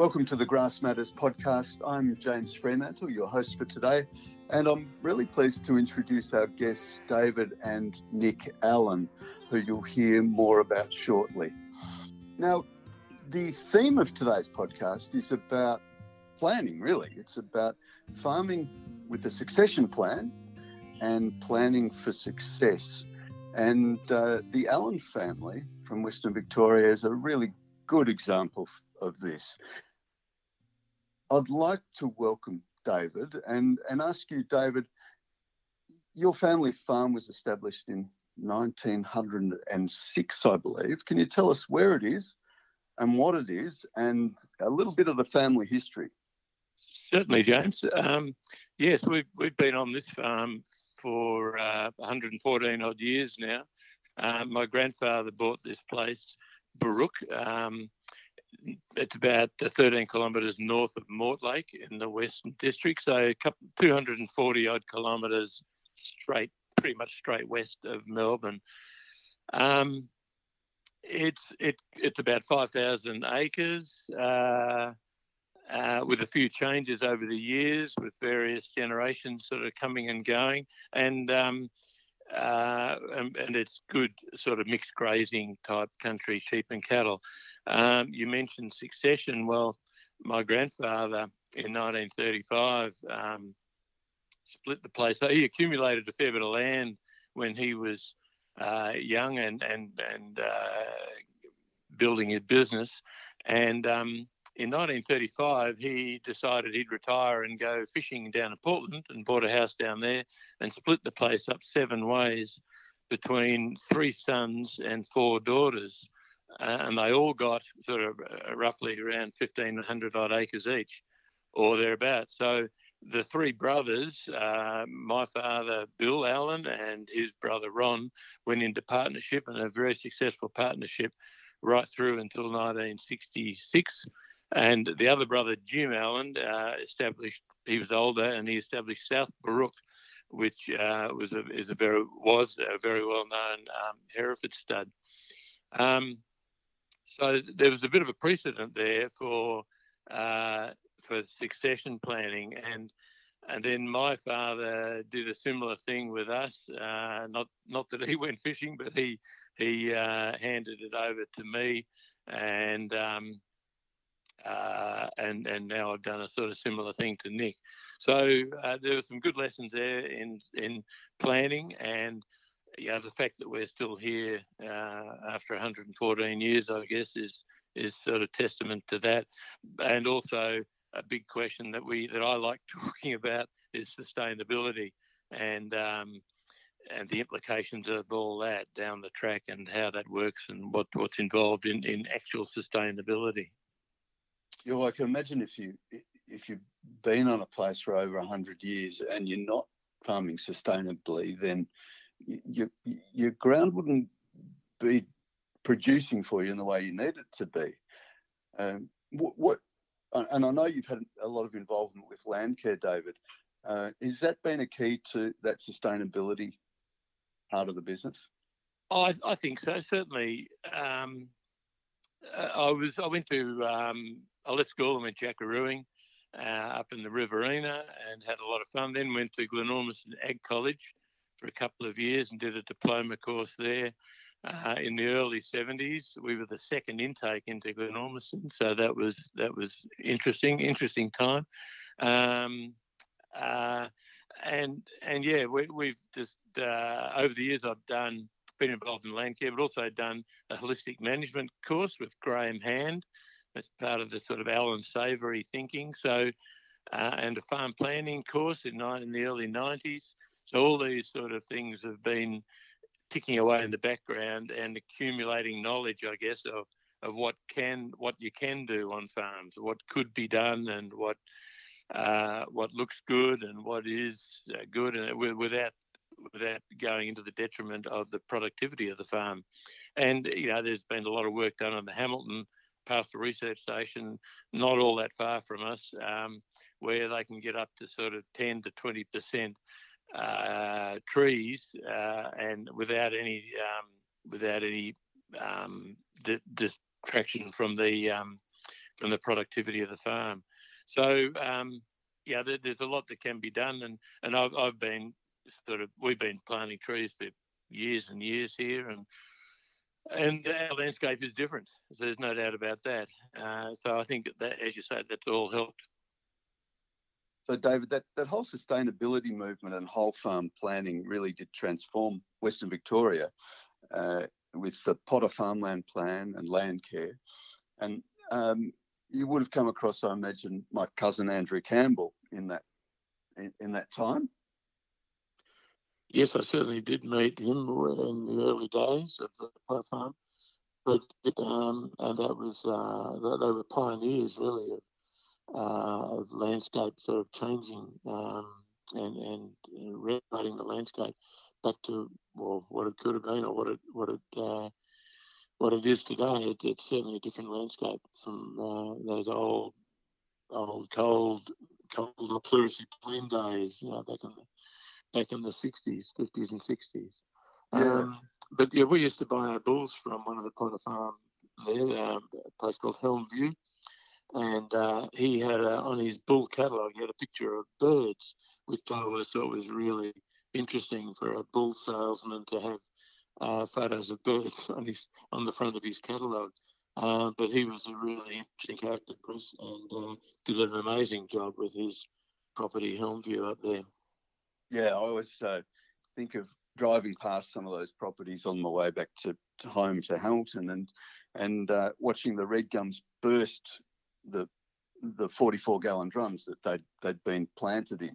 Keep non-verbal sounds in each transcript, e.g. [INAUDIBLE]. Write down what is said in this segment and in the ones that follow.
Welcome to the Grass Matters podcast. I'm James Fremantle, your host for today, and I'm really pleased to introduce our guests, David and Nick Allen, who you'll hear more about shortly. Now, the theme of today's podcast is about planning, really. It's about farming with a succession plan and planning for success. And uh, the Allen family from Western Victoria is a really good example of this. I'd like to welcome David and, and ask you, David, your family farm was established in 1906, I believe. Can you tell us where it is and what it is and a little bit of the family history? Certainly, James. Um, yes, we've, we've been on this farm for uh, 114 odd years now. Um, my grandfather bought this place, Barook. Um, it's about 13 kilometres north of Mortlake in the Western District, so a couple, 240 odd kilometres straight, pretty much straight west of Melbourne. Um, it's it, it's about 5,000 acres. Uh, uh, with a few changes over the years, with various generations sort of coming and going, and um, uh, and, and, it's good sort of mixed grazing type country, sheep and cattle. Um, you mentioned succession. Well, my grandfather in 1935 um, split the place. He accumulated a fair bit of land when he was uh, young and and and uh, building his business, and um, in 1935, he decided he'd retire and go fishing down at Portland and bought a house down there and split the place up seven ways between three sons and four daughters. Uh, and they all got sort of uh, roughly around 1,500 odd acres each or thereabouts. So the three brothers, uh, my father Bill Allen and his brother Ron, went into partnership and a very successful partnership right through until 1966. And the other brother, Jim Allen, uh, established. He was older, and he established South Barook, which uh, was a is a very was a very well known um, Hereford stud. Um, so there was a bit of a precedent there for uh, for succession planning, and and then my father did a similar thing with us. Uh, not not that he [LAUGHS] went fishing, but he he uh, handed it over to me, and um, uh, and and now I've done a sort of similar thing to Nick. So uh, there were some good lessons there in in planning and yeah, the fact that we're still here uh, after 114 years, I guess, is is sort of testament to that. And also a big question that we that I like [LAUGHS] talking about is sustainability and um, and the implications of all that down the track and how that works and what, what's involved in, in actual sustainability you know, I can imagine if you if you've been on a place for over hundred years and you're not farming sustainably, then your your ground wouldn't be producing for you in the way you need it to be. Um, what, what, and I know you've had a lot of involvement with Landcare, David. Uh, has that been a key to that sustainability part of the business? I, I think so. Certainly, um, uh, I was. I went to um, I left school and went jackarooing uh, up in the Riverina and had a lot of fun. Then went to Glenormiston Ag College for a couple of years and did a diploma course there. Uh, in the early 70s, we were the second intake into Glenormiston, so that was that was interesting, interesting time. Um, uh, and and yeah, we, have just uh, over the years I've done been involved in land care, but also done a holistic management course with Graeme Hand, that's part of the sort of Allan Savory thinking. So, uh, and a farm planning course in, in the early 90s. So all these sort of things have been ticking away in the background and accumulating knowledge, I guess, of of what can what you can do on farms, what could be done, and what uh, what looks good and what is uh, good, and without without going into the detriment of the productivity of the farm. And you know, there's been a lot of work done on the Hamilton Pastoral research station, not all that far from us, um, where they can get up to sort of 10 to 20 percent uh, trees uh, and without any um, without any um, di- distraction from the um, and the productivity of the farm. So um, yeah, there, there's a lot that can be done, and and I've, I've been sort of we've been planting trees for years and years here, and and our landscape is different. So there's no doubt about that. Uh, so I think that, as you say, that's all helped. So, David, that, that whole sustainability movement and whole farm planning really did transform Western Victoria uh, with the Potter Farmland Plan and Landcare. And um, you would have come across, I imagine, my cousin Andrew Campbell in that in, in that time. Yes, I certainly did meet him in the early days of the Potter Farm, but um, and that was uh, they were pioneers really of of landscape sort of changing um, and and renovating the landscape back to well what it could have been or what it what it uh, what it is today. It, it's certainly a different landscape from uh, those old old cold cold pleurisy plain days, you know, back in the back in the 60s, 50s and 60s. Yeah. Um, but yeah, we used to buy our bulls from one of the Potter Farm there, um, a place called Helm View and uh, he had a, on his bull catalogue he had a picture of birds, which I always thought was really interesting for a bull salesman to have uh, photos of birds [LAUGHS] on his on the front of his catalogue. Uh, but he was a really interesting character, Chris, and uh, did an amazing job with his property Helmview up there. Yeah, I always uh, think of driving past some of those properties on my way back to, to home to Hamilton and and uh, watching the red gums burst the the 44 gallon drums that they'd, they'd been planted in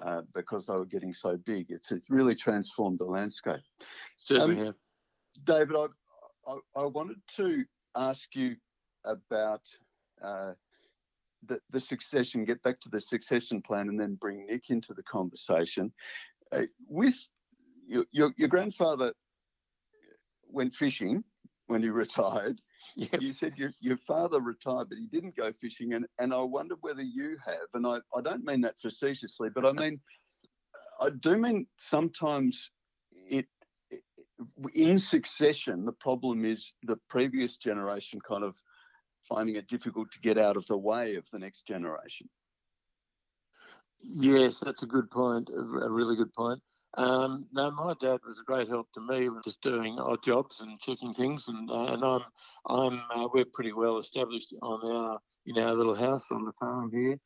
uh, because they were getting so big. It's it really transformed the landscape. Certainly um, David, I, I, I, wanted to ask you about uh, the, the succession, get back to the succession plan, and then bring Nick into the conversation. Uh, with your, your, your grandfather went fishing when he retired. Yep. You said your, your father retired, but he didn't go fishing. And, and I wonder whether you have. And I, I don't mean that facetiously, but I [LAUGHS] mean, I do mean sometimes it, it, in succession, the problem is the previous generation kind of finding it difficult to get out of the way of the next generation. Yes, that's a good point, a really good point. Um, my dad was a great help to me with just doing odd jobs and checking things, and uh, and I'm I'm uh, we're pretty well established on our in our little house on the farm here.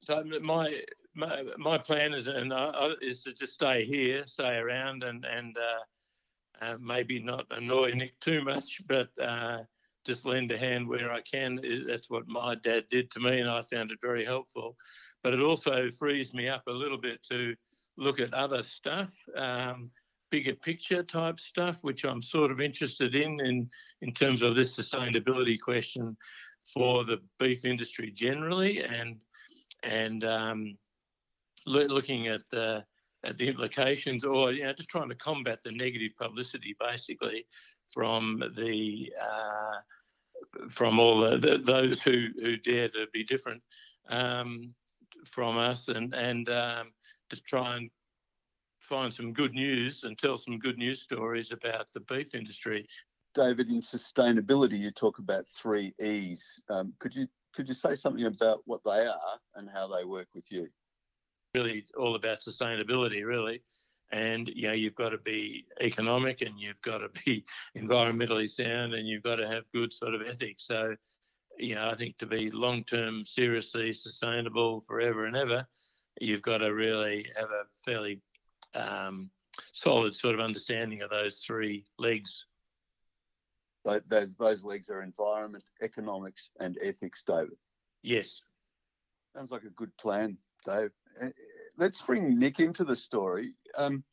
So my my, my plan is and uh, is to just stay here, stay around, and and uh, uh, maybe not annoy Nick too much, but uh, just lend a hand where I can. That's what my dad did to me, and I found it very helpful. But it also frees me up a little bit to look at other stuff, um, bigger picture type stuff, which I'm sort of interested in, in in terms of this sustainability question for the beef industry generally, and and um, lo- looking at the at the implications, or you know, just trying to combat the negative publicity, basically, from the uh, from all the, the, those who who dare to be different. Um, from us, and and um, to try and find some good news and tell some good news stories about the beef industry. David, in sustainability, you talk about three E's. Um, could you could you say something about what they are and how they work with you? Really, all about sustainability, really. And you know, you've got to be economic, and you've got to be [LAUGHS] environmentally sound, and you've got to have good sort of ethics. So, you know, I think to be long-term, seriously sustainable forever and ever, you've got to really have a fairly um, solid sort of understanding of those three legs. Those, those legs are environment, economics, and ethics, David. Yes. Sounds like a good plan, Dave. Uh, let's bring Nick into the story. Um,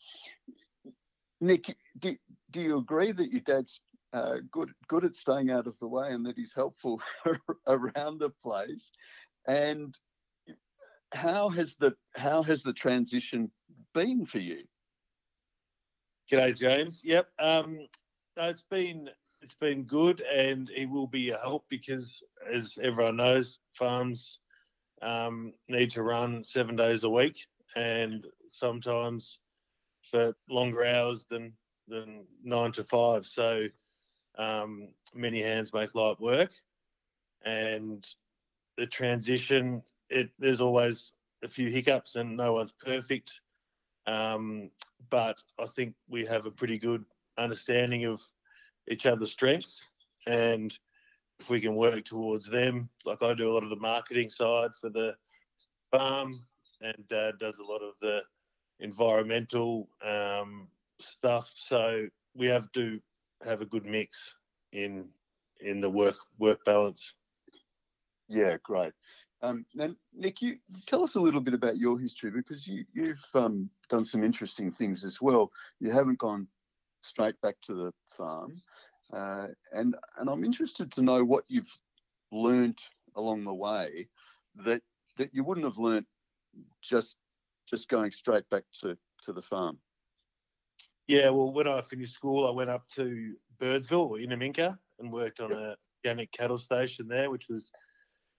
Nick, do, do you agree that your dad's uh, good good at staying out of the way and that he's helpful [LAUGHS] around the place? And how has the how has the transition been for you? G'day, James. Yep, um, no, it's been it's been good, and he will be a help because, as everyone knows, farms um, need to run seven days a week, and sometimes for longer hours than than nine to five. So um, many hands make light work, and the transition. It there's always a few hiccups, and no one's perfect. Um, but I think we have a pretty good understanding of each other's strengths, and if we can work towards them, like I do a lot of the marketing side for the farm, and Dad does a lot of the environmental um, stuff. So we have to have a good mix in in the work work balance. Yeah, great. Um, now, Nick, you tell us a little bit about your history because you, you've um, done some interesting things as well. You haven't gone straight back to the farm, uh, and and I'm interested to know what you've learnt along the way that that you wouldn't have learnt just just going straight back to to the farm. Yeah, well, when I finished school, I went up to Birdsville or Innamincka and worked on a organic cattle station there, which was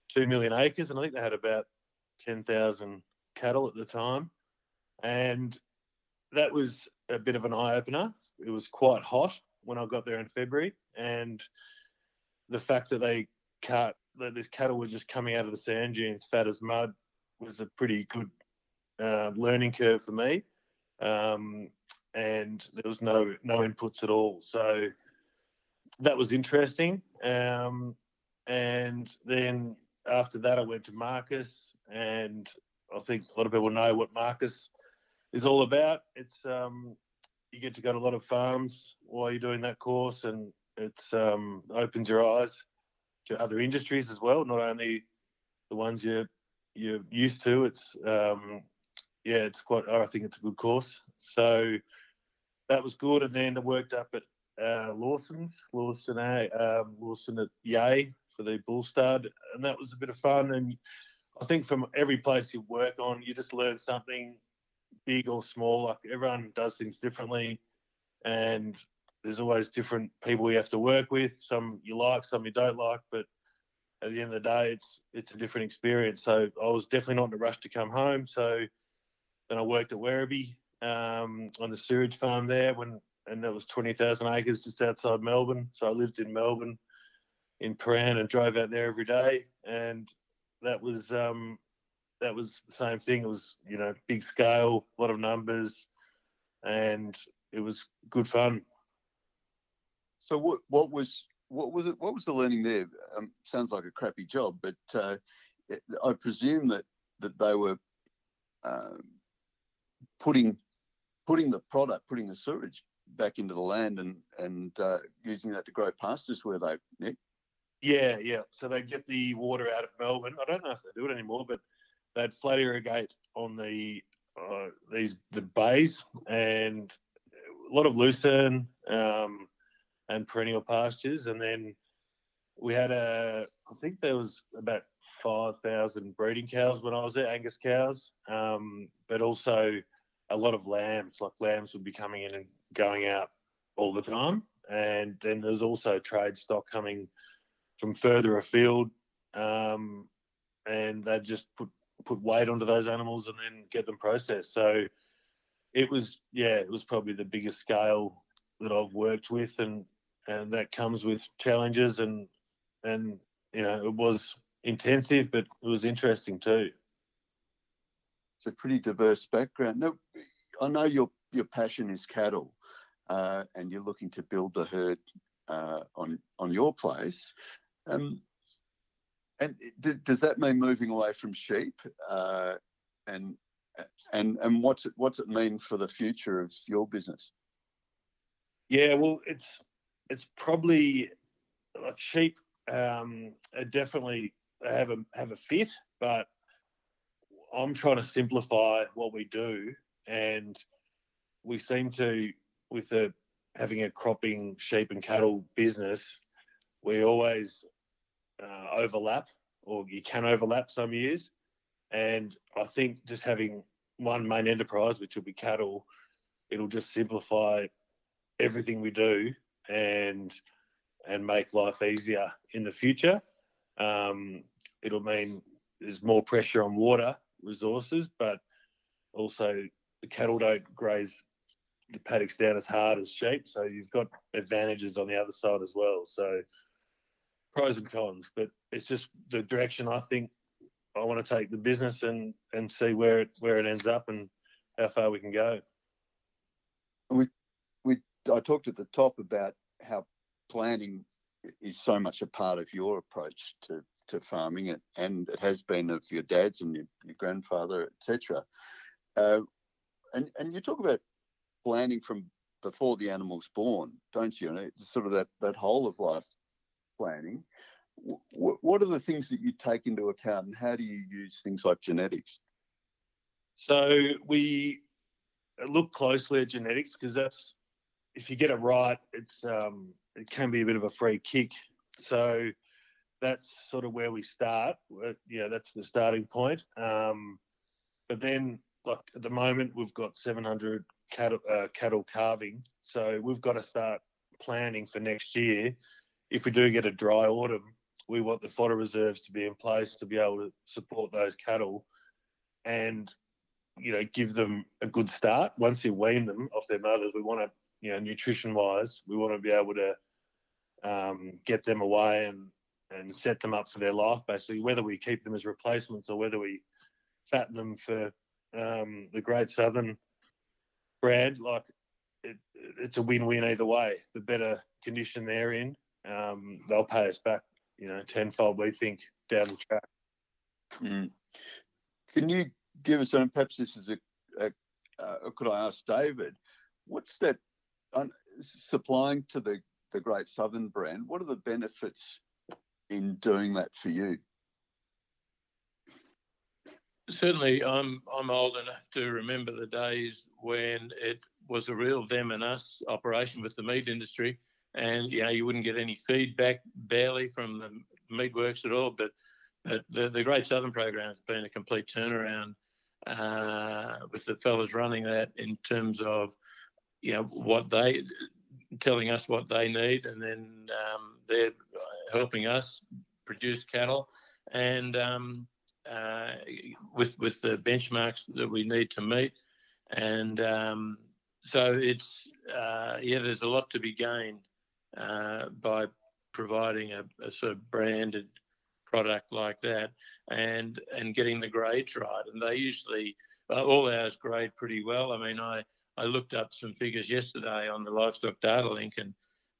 two million acres, and I think they had about ten thousand cattle at the time, and that was a bit of an eye opener. It was quite hot when I got there in February, and the fact that they cut that this cattle was just coming out of the sand dunes fat as mud was a pretty good uh, learning curve for me. Um, and there was no no inputs at all. So that was interesting. Um, and then after that, I went to Marcus, and I think a lot of people know what Marcus is all about. It's um, you get to go to a lot of farms while you're doing that course, and it um, opens your eyes to other industries as well, not only the ones you're you're used to. It's um, yeah, it's quite. I think it's a good course. So that was good. And then I worked up at uh, Lawson's, Lawson, um, Lawson at Yea for the bull stud, and that was a bit of fun. And I think from every place you work on, you just learn something big or small. Like everyone does things differently, and there's always different people you have to work with. Some you like, some you don't like, but at the end of the day, it's it's a different experience. So I was definitely not in a rush to come home. So then I worked at Werribee um, on the sewage farm there when, and that was 20,000 acres just outside Melbourne. So I lived in Melbourne in Prahran and drove out there every day. And that was, um, that was the same thing. It was, you know, big scale, a lot of numbers, and it was good fun. So what, what was, what was it? What was the learning there? Um, sounds like a crappy job, but uh, I presume that that they were um, putting putting the product, putting the sewage back into the land and and uh, using that to grow pastures where they Nick? Yeah, yeah. So they get the water out of Melbourne. I don't know if they do it anymore, but they'd flat irrigate on the uh, these the bays and a lot of lucerne um, and perennial pastures, and then we had a I think there was about five thousand breeding cows when I was there, Angus cows, um, but also a lot of lambs. Like lambs would be coming in and going out all the time, and then there's also trade stock coming from further afield, um, and they just put put weight onto those animals and then get them processed. So it was yeah, it was probably the biggest scale that I've worked with, and and that comes with challenges and and you know it was intensive, but it was interesting too a pretty diverse background. Now, I know your your passion is cattle, uh, and you're looking to build the herd uh, on on your place. Um, and d- does that mean moving away from sheep? Uh, and and and what's it what's it mean for the future of your business? Yeah, well, it's it's probably like sheep um, definitely have a have a fit, but I'm trying to simplify what we do, and we seem to, with the having a cropping sheep and cattle business, we always uh, overlap, or you can overlap some years. And I think just having one main enterprise, which will be cattle, it'll just simplify everything we do and and make life easier in the future. Um, it'll mean there's more pressure on water resources, but also the cattle don't graze the paddocks down as hard as sheep, so you've got advantages on the other side as well. So pros and cons, but it's just the direction I think I want to take the business and and see where it where it ends up and how far we can go. We we I talked at the top about how planning is so much a part of your approach to to farming and it has been of your dad's and your, your grandfather, etc. Uh, and and you talk about planning from before the animal's born, don't you? And it's sort of that that whole of life planning. W- what are the things that you take into account, and how do you use things like genetics? So we look closely at genetics because that's if you get it right, it's um, it can be a bit of a free kick. So that's sort of where we start. Uh, yeah, that's the starting point. Um, but then, like at the moment, we've got 700 cattle, uh, cattle calving, so we've got to start planning for next year. If we do get a dry autumn, we want the fodder reserves to be in place to be able to support those cattle, and you know give them a good start. Once you wean them off their mothers, we want to, you know, nutrition wise, we want to be able to um, get them away and and set them up for their life, basically, whether we keep them as replacements or whether we fatten them for um, the Great Southern brand. Like, it, it's a win-win either way. The better condition they're in, um, they'll pay us back, you know, tenfold. We think down the track. Mm. Can you give us, and perhaps this is a, a uh, could I ask David, what's that supplying to the the Great Southern brand? What are the benefits in doing that for you? Certainly, I'm I'm old enough to remember the days when it was a real them and us operation with the meat industry, and you know you wouldn't get any feedback barely from the meatworks at all. But but the, the Great Southern program has been a complete turnaround uh, with the fellas running that in terms of you know what they telling us what they need, and then um, they're helping us produce cattle, and um, uh, with with the benchmarks that we need to meet, and um, so it's uh, yeah, there's a lot to be gained uh, by providing a, a, sort of branded product like that, and and getting the grades right, and they usually uh, all ours grade pretty well. I mean, I I looked up some figures yesterday on the livestock data link, and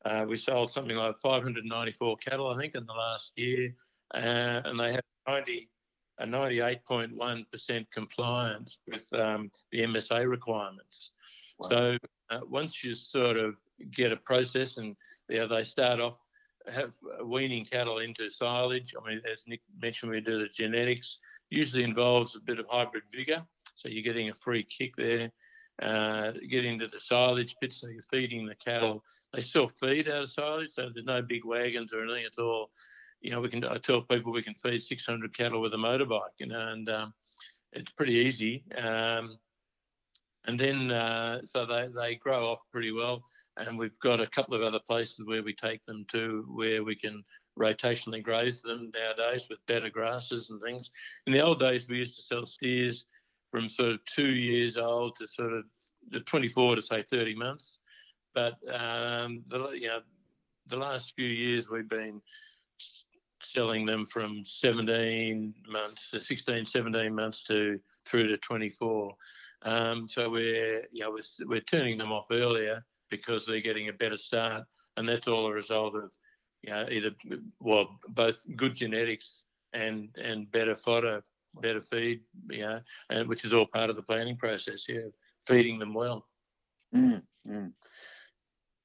uh, we sold something like 594 cattle, I think, in the last year, uh, and they had 90, a 98.1% compliance with um, the MSA requirements. Wow. So uh, once you sort of get a process, and you know, they start off have weaning cattle into silage. I mean, as Nick mentioned, we do the genetics. Usually involves a bit of hybrid vigor, so you're getting a free kick there uh, get into the silage pits. so you're feeding the cattle. They still feed out of silage, so there's no big wagons or anything. It's all, you know, we can. I tell people we can feed 600 cattle with a motorbike, you know, and um, it's pretty easy. Um, and then uh, so they, they grow off pretty well, and we've got a couple of other places where we take them to where we can rotationally graze them nowadays with better grasses and things. In the old days, we used to sell steers from sort of two years old to sort of 24 to say 30 months. But um, the you know the last few years we've been selling them from 17 months, 16, 17 months to through to 24. Um, so we're you know we're, we're turning them off earlier because they're getting a better start, and that's all a result of you know either well both good genetics and and better fodder better feed, you know, and which is all part of the planning process. Yeah, feeding them well. Mm, mm.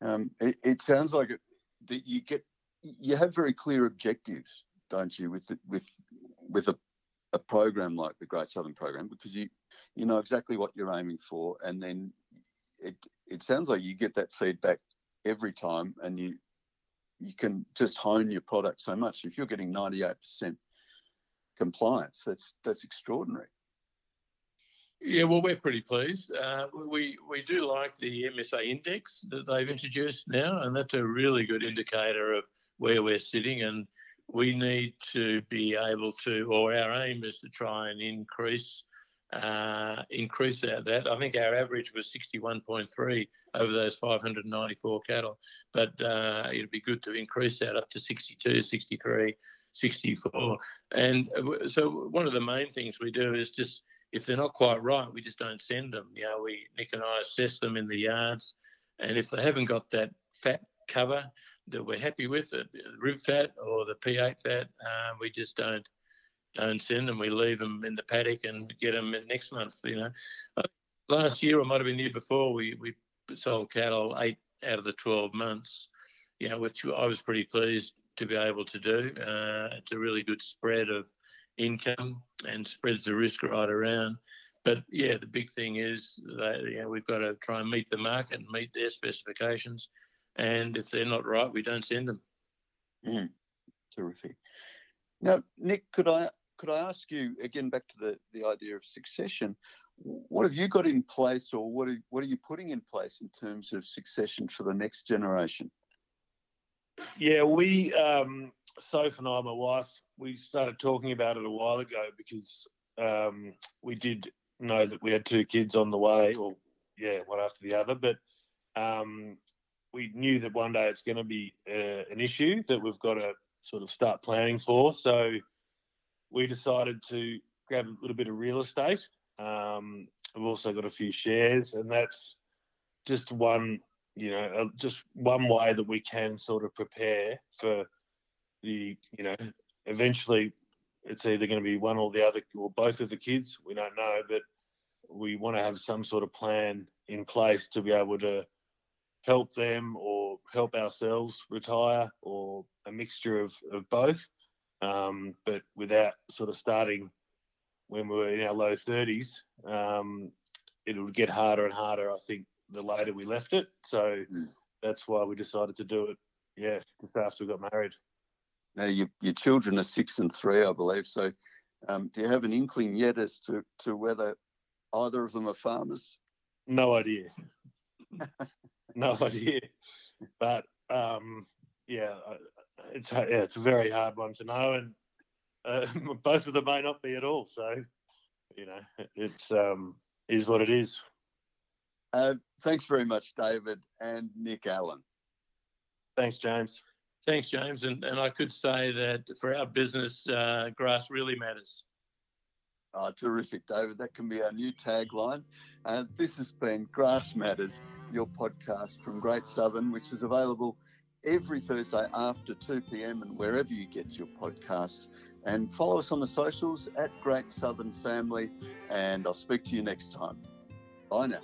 Um, it, it, sounds like it, that you get you have very clear objectives, don't you, with the, with with a, a program like the Great Southern Program, because you you know exactly what you're aiming for, and then it it sounds like you get that feedback every time, and you you can just hone your product so much. If you're getting 98% compliance. That's that's extraordinary. Yeah, well, we're pretty pleased. Uh, we we do like the MSA index that they've introduced now, and that's a really good indicator of where we're sitting. And we need to be able to, or our aim is to try and increase uh, increase that. I think our average was 61.3 over those 594 cattle, but uh, it'd be good to increase that up to 62, 63, 64. And uh, so one of the main things we do is just if they're not quite right, we just don't send them. You know, we Nick and I assess them in the yards, and if they haven't got that fat cover that we're happy with, the rib fat or the P8 fat, uh, we just don't don't send them. We leave them in the paddock and get them next month. You know, last year or might have been the year before, we we sold cattle eight out of the 12 months. You know, which I was pretty pleased to be able to do. Uh, it's a really good spread of income and spreads the risk right around. But yeah, the big thing is that you know, we've got to try and meet the market and meet their specifications. And if they're not right, we don't send them. Mm, terrific. Now, Nick, could I could I ask you again back to the, the idea of succession? What have you got in place, or what are, what are you putting in place in terms of succession for the next generation? Yeah, we, um, Soph and I, my wife, we started talking about it a while ago because um, we did know that we had two kids on the way, or yeah, one after the other. But um, we knew that one day it's going to be uh, an issue that we've got to sort of start planning for. So we decided to grab a little bit of real estate. Um, we've also got a few shares, and that's just one, you know, uh, just one way that we can sort of prepare for the, you know, eventually it's either going to be one or the other or both of the kids. We don't know, but we want to have some sort of plan in place to be able to help them or help ourselves retire or a mixture of, of both um, but without sort of starting when we were in our low 30s, um, it would get harder and harder, I think, the later we left it. So mm. that's why we decided to do it, yeah, just after we got married. Now, your, your children are six and three, I believe. So um, do you have an inkling yet as to, to whether either of them are farmers? No idea. [LAUGHS] no idea. But um, yeah, it's yeah, it's a very hard one to know, and uh, [LAUGHS] both of them may not be at all. So, you know, it's um, is what it is. Uh, thanks very much, David and Nick Allen. Thanks, James. Thanks, James. And, and I could say that for our business, uh, grass really matters. Oh, terrific, David. That can be our new tagline. And this has been Grass Matters, your podcast from Great Southern, which is available every Thursday after 2 p.m. and wherever you get your podcasts. And follow us on the socials at Great Southern Family. And I'll speak to you next time. Bye now.